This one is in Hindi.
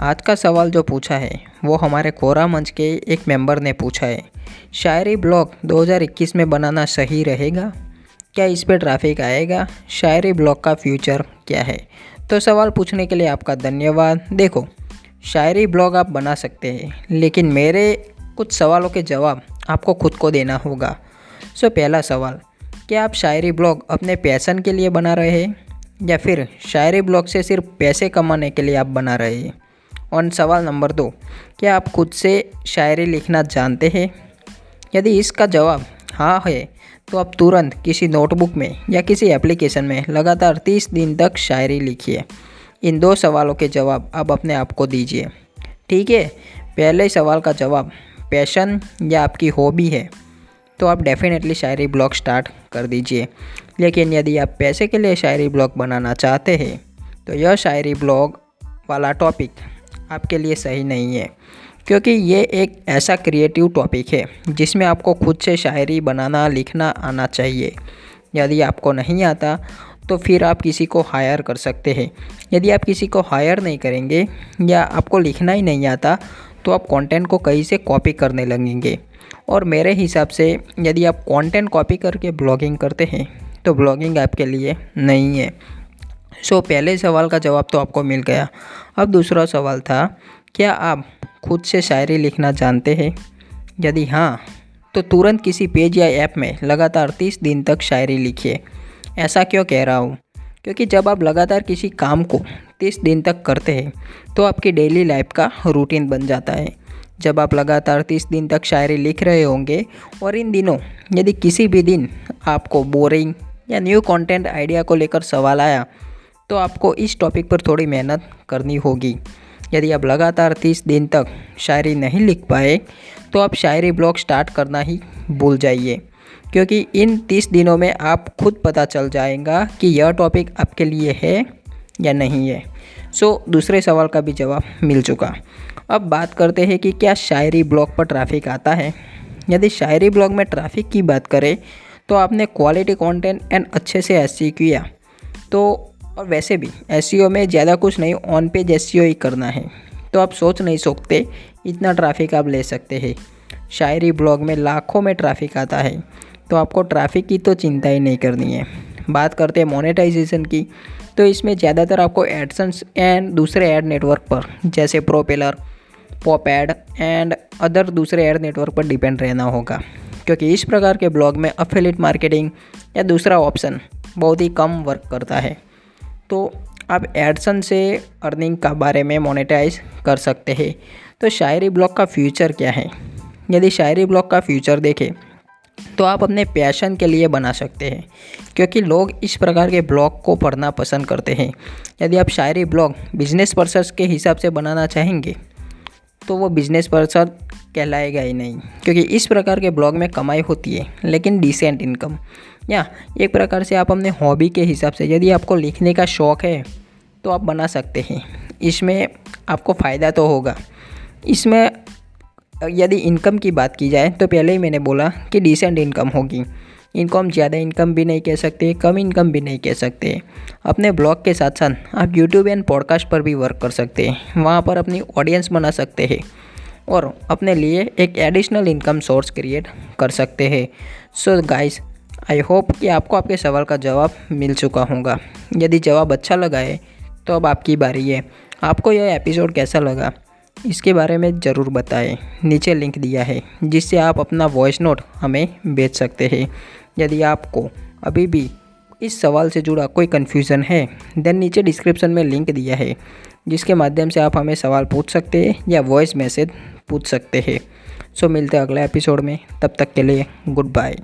आज का सवाल जो पूछा है, वो हमारे कोरा मंच के एक मेंबर ने पूछा है। शायरी ब्लॉग 2021 में बनाना सही रहेगा? क्या इस पे ट्रैफ़िक आएगा? शायरी ब्लॉग का फ्यूचर क्या है? तो सवाल पूछने के लिए आपका धन्यवाद। देखो, शायरी ब्लॉग आप बना सकते हैं, लेकिन मेरे कुछ सवालों के जवाब आपको खुद को देना होगा। सो, पहला सवाल, क्या आप शायरी ब्लॉग अपने पैसन के लिए बना रहे हैं? या फिर शायरी ब्लॉग से सिर्फ़ पैसे कमाने के लिए आप बना रहे हैं? और सवाल नंबर दो, क्या आप खुद से शायरी लिखना जानते हैं? यदि इसका जवाब हाँ है तो आप तुरंत किसी नोटबुक में या किसी एप्लीकेशन में लगातार तीस दिन तक शायरी लिखिए। इन दो सवालों के जवाब आप अपने आप को दीजिए। ठीक है? पहले सवाल का जवाब, पैशन या आपकी हॉबी है तो आप डेफिनेटली शायरी ब्लॉग स्टार्ट कर दीजिए। लेकिन यदि आप पैसे के लिए शायरी ब्लॉग बनाना चाहते हैं तो यह शायरी ब्लॉग वाला टॉपिक आपके लिए सही नहीं है। क्योंकि ये एक ऐसा क्रिएटिव टॉपिक है, जिसमें आपको खुद से शायरी बनाना, लिखना आना चाहिए। यदि आपको नहीं आता तो फिर आप किसी को हायर कर सकते हैं। यदि आप किसी को हायर नहीं करेंगे, या आपको लिखना ही नहीं आता तो आप कंटेंट को कहीं से कॉपी करने लगेंगे। और मेरे हिसाब से, यदि आप कंटेंट कॉपी करके ब्लॉगिंग करते हैं तो ब्लॉगिंग आपके लिए नहीं है। सो so, पहले सवाल का जवाब तो आपको मिल गया। अब दूसरा सवाल था क्या आप खुद से शायरी लिखना जानते हैं? यदि हाँ तो तुरंत किसी पेज या ऐप में लगातार तीस दिन तक शायरी लिखिए। ऐसा क्यों कह रहा हूँ? क्योंकि जब आप लगातार किसी काम को तीस दिन तक करते हैं तो आपकी डेली लाइफ का रूटीन बन जाता है। जब आप लगातार तीस दिन तक शायरी लिख रहे होंगे और इन दिनों यदि किसी भी दिन आपको बोरिंग या न्यू कंटेंट आइडिया को लेकर सवाल आया तो आपको इस टॉपिक पर थोड़ी मेहनत करनी होगी। यदि आप लगातार तीस दिन तक शायरी नहीं लिख पाए तो आप शायरी ब्लॉग स्टार्ट करना ही भूल जाइए। क्योंकि इन तीस दिनों में आप खुद पता चल जाएगा कि यह टॉपिक आपके लिए है या नहीं है। सो दूसरे सवाल का भी जवाब मिल चुका। अब बात करते हैं कि क्या शायरी ब्लॉग पर ट्रैफ़िक आता है। यदि शायरी ब्लॉग में ट्रैफ़िक की बात करें तो आपने क्वालिटी कंटेंट एंड अच्छे से एस किया। तो और वैसे भी एस में ज़्यादा कुछ नहीं ऑन पेज एस ही करना है। तो आप सोच नहीं सकते इतना ट्रैफ़िक आप ले सकते हैं। शायरी ब्लॉग में लाखों में ट्रैफ़िक आता है। तो आपको ट्रैफ़िक की तो चिंता ही नहीं करनी है। बात करते हैं मोनेटाइजेशन की। तो इसमें ज़्यादातर आपको एडसन्स एंड दूसरे एड नेटवर्क पर, जैसे Propeller pop ad and other दूसरे एड नेटवर्क पर डिपेंड रहना होगा। क्योंकि इस प्रकार के ब्लॉग में अफिलिट मार्केटिंग या दूसरा ऑप्शन बहुत ही कम वर्क करता है। तो आप एडसन से अर्निंग का बारे में मोनेटाइज कर सकते हैं। तो शायरी ब्लॉग का फ्यूचर क्या है? यदि शायरी ब्लॉग का फ्यूचर देखें तो आप अपने पैशन के लिए बना सकते हैं, क्योंकि लोग इस प्रकार के ब्लॉग को पढ़ना पसंद करते हैं। यदि आप शायरी ब्लॉग बिज़नेस पर्सस के हिसाब से बनाना चाहेंगे तो वो बिज़नेस पर्सन कहलाएगा ही नहीं। क्योंकि इस प्रकार के ब्लॉग में कमाई होती है, लेकिन डिसेंट इनकम या, एक प्रकार से आप अपने हॉबी के हिसाब से यदि आपको लिखने का शौक़ है तो आप बना सकते हैं। इसमें आपको फ़ायदा तो होगा। इसमें यदि इनकम की बात की जाए तो पहले ही मैंने बोला कि डिसेंट इनकम होगी। इनको हम ज़्यादा इनकम भी नहीं कह सकते, कम इनकम भी नहीं कह सकते। अपने ब्लॉग के साथ साथ आप यूट्यूब एंड पॉडकास्ट पर भी वर्क कर सकते हैं। वहाँ पर अपनी ऑडियंस बना सकते हैं। और अपने लिए एक एडिशनल इनकम सोर्स क्रिएट कर सकते हैं। सो गाइस आई होप कि आपको आपके सवाल का जवाब मिल चुका होगा। यदि जवाब अच्छा लगा है तो अब आपकी बारी है। आपको यह एपिसोड कैसा लगा, इसके बारे में ज़रूर बताएँ। नीचे लिंक दिया है, जिससे आप अपना वॉइस नोट हमें भेज सकते हैं। यदि आपको अभी भी इस सवाल से जुड़ा कोई कन्फ्यूज़न है देन नीचे डिस्क्रिप्शन में लिंक दिया है, जिसके माध्यम से आप हमें सवाल पूछ सकते हैं या वॉइस मैसेज पूछ सकते हैं। सो मिलते हैं अगले एपिसोड में। तब तक के लिए गुड बाय